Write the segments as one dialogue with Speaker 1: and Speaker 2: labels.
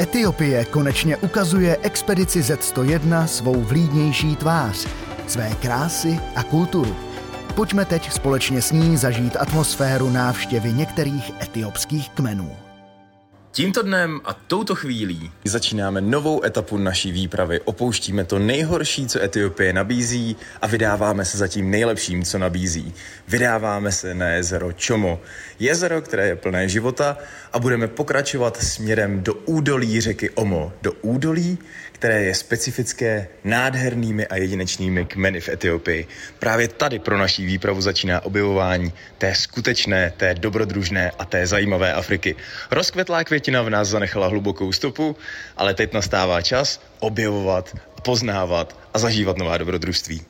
Speaker 1: Etiopie konečně ukazuje expedici Z101 svou vlídnější tvář, své krásy a kulturu. Pojďme teď společně s ní zažít atmosféru návštěvy některých etiopských kmenů.
Speaker 2: Tímto dnem a touto chvílí začínáme novou etapu naší výpravy. Opouštíme to nejhorší, co Etiopie nabízí a vydáváme se za tím nejlepším, co nabízí. Vydáváme se na jezero Čomo. Jezero, které je plné života a budeme pokračovat směrem do údolí řeky Omo. Do údolí, které je specifické nádhernými a jedinečnými kmeny v Etiopii. Právě tady pro naší výpravu začíná objevování té skutečné, té dobrodružné a té zajímavé Afriky. Rozkvetlá květina v nás zanechala hlubokou stopu, ale teď nastává čas objevovat, poznávat a zažívat nová dobrodružství.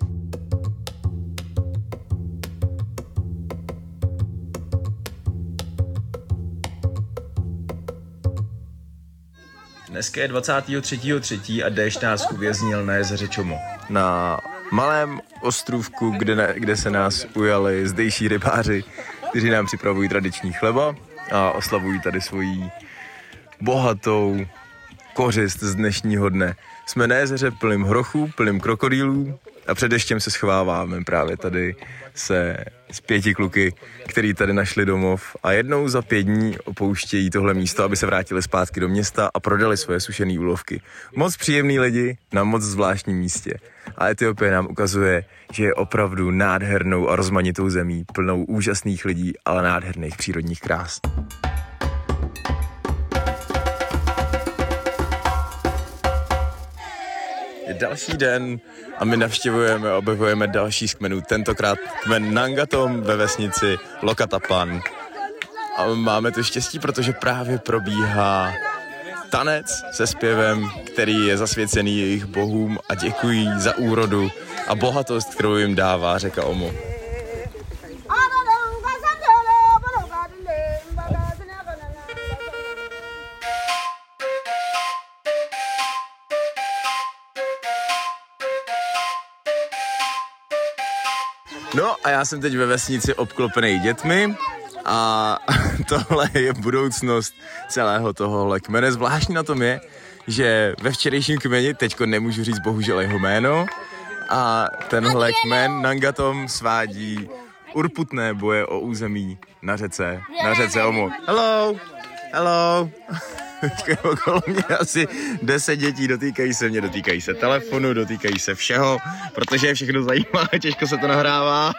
Speaker 2: Dneska je 23.3. a déšť nás uvěznil na jezeře Čomo. Na malém ostrůvku, kde, ne, kde se nás ujali zdejší rybáři, kteří nám připravují tradiční chleba a oslavují tady svoji bohatou kořist z dnešního dne. Jsme na jezeře plným hrochů, plným krokodýlů a před deštěm se schováváme právě tady se z pěti kluky, který tady našli domov a jednou za pět dní opouštějí tohle místo, aby se vrátili zpátky do města a prodali svoje sušené úlovky. Moc příjemný lidi na moc zvláštním místě. A Etiopie nám ukazuje, že je opravdu nádhernou a rozmanitou zemí, plnou úžasných lidí, ale nádherných přírodních krás. Další den a my navštěvujeme objevujeme další z kmenů. Tentokrát kmen Nangatom ve vesnici Lokatapan. A máme to štěstí, protože právě probíhá tanec se zpěvem, který je zasvěcený jejich bohům a děkují za úrodu a bohatost, kterou jim dává řeka Omo. No a já jsem teď ve vesnici obklopený dětmi a tohle je budoucnost celého tohohle kmene. Zvláštní na tom je, že ve včerejším kmeni, teďko nemůžu říct bohužel jeho jméno, a tenhle kmen Nangatom svádí urputné boje o území na řece, na řece Omo. Hello, hello. Okolo mě asi 10 dětí, dotýkají se mě, dotýkají se telefonu, dotýkají se všeho, protože je všechno zajímá, těžko se to nahrává.